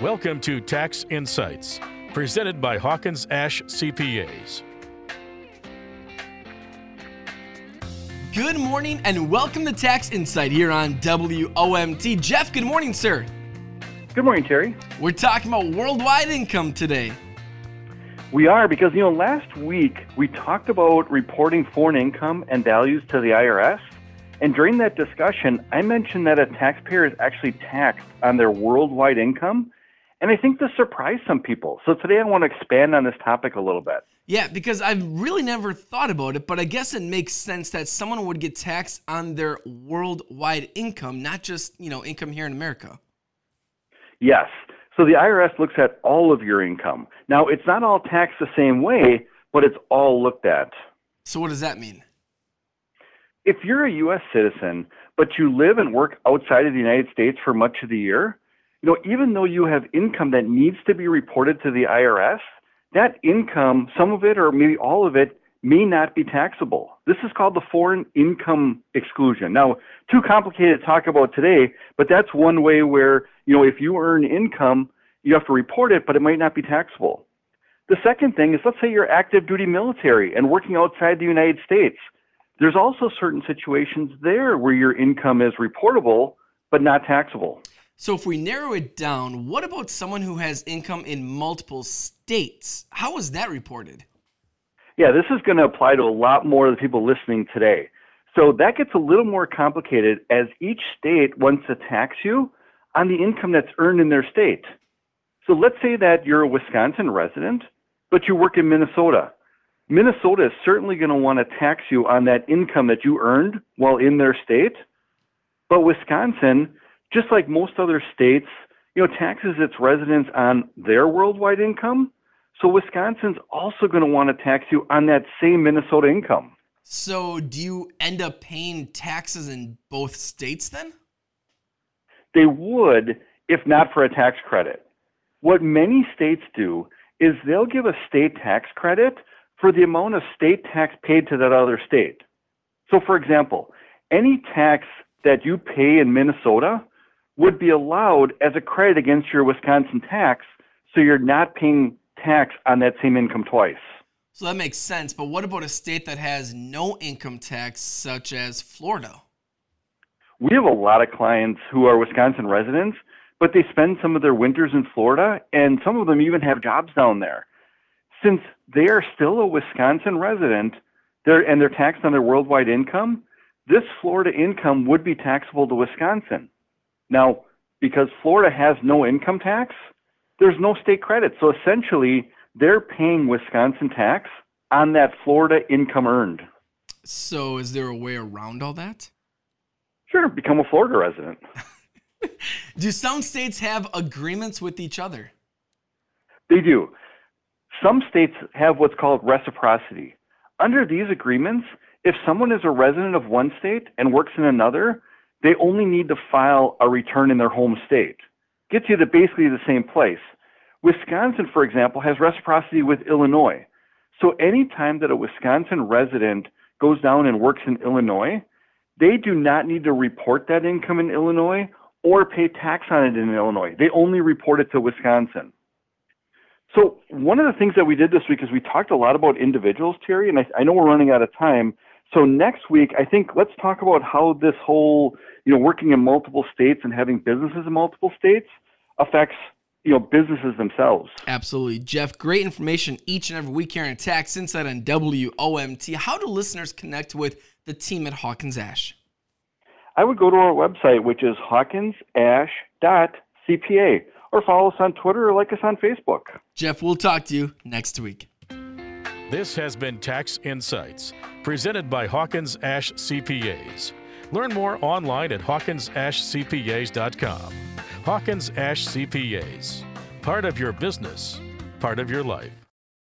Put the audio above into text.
Welcome to Tax Insights, presented by Hawkins Ash CPAs. Good morning and welcome to Tax Insight here on WOMT. Jeff, good morning, sir. Good morning, Terry. We're talking about worldwide income today. We are because, you know, last week we talked about reporting foreign income and values to the IRS. And during that discussion, I mentioned that a taxpayer is actually taxed on their worldwide income. And I think this surprised some people. So today I want to expand on this topic a little bit. Yeah, because I've really never thought about it, but I guess it makes sense that someone would get taxed on their worldwide income, not just, you know, income here in America. Yes. So the IRS looks at all of your income. Now, it's not all taxed the same way, but it's all looked at. So what does that mean? If you're a U.S. citizen, but you live and work outside of the United States for much of the year, you know, even though you have income that needs to be reported to the IRS, that income, some of it or maybe all of it, may not be taxable. This is called the foreign income exclusion. Now, too complicated to talk about today, but that's one way where, you know, if you earn income, you have to report it, but it might not be taxable. The second thing is let's say you're active duty military and working outside the United States. There's also certain situations there where your income is reportable but not taxable. So if we narrow it down, what about someone who has income in multiple states? How is that reported? Yeah, this is going to apply to a lot more of the people listening today. So that gets a little more complicated as each state wants to tax you on the income that's earned in their state. So let's say that you're a Wisconsin resident, but you work in Minnesota. Minnesota is certainly going to want to tax you on that income that you earned while in their state. But Wisconsin just like most other states, you know, taxes its residents on their worldwide income. So Wisconsin's also going to want to tax you on that same Minnesota income. So do you end up paying taxes in both states then? They would if not for a tax credit. What many states do is they'll give a state tax credit for the amount of state tax paid to that other state. So for example, any tax that you pay in Minnesota would be allowed as a credit against your Wisconsin tax, so you're not paying tax on that same income twice. So that makes sense. But what about a state that has no income tax, such as Florida? We have a lot of clients who are Wisconsin residents, but they spend some of their winters in Florida, and some of them even have jobs down there. Since they are still a Wisconsin resident, they're, and they're taxed on their worldwide income, this Florida income would be taxable to Wisconsin. Now, because Florida has no income tax, there's no state credit. So essentially, they're paying Wisconsin tax on that Florida income earned. So, is there a way around all that? Sure, become a Florida resident. do some states have agreements with each other? They do. Some states have what's called reciprocity. Under these agreements, if someone is a resident of one state and works in another, they only need to file a return in their home state. Gets you to basically the same place. Wisconsin, for example, has reciprocity with Illinois. So anytime that a Wisconsin resident goes down and works in Illinois, they do not need to report that income in Illinois or pay tax on it in Illinois. They only report it to Wisconsin. So one of the things that we did this week is we talked a lot about individuals, Terry, and I, I know we're running out of time. So next week, I think let's talk about how this whole, you know, working in multiple states and having businesses in multiple states affects, you know, businesses themselves. Absolutely. Jeff, great information each and every week here on Tax Insight on WOMT. How do listeners connect with the team at Hawkins Ash? I would go to our website, which is hawkinsash.cpa, or follow us on Twitter or like us on Facebook. Jeff, we'll talk to you next week. This has been Tax Insights, presented by Hawkins Ash CPAs. Learn more online at hawkinsashcpas.com. Hawkins Ash CPAs. Part of your business, part of your life.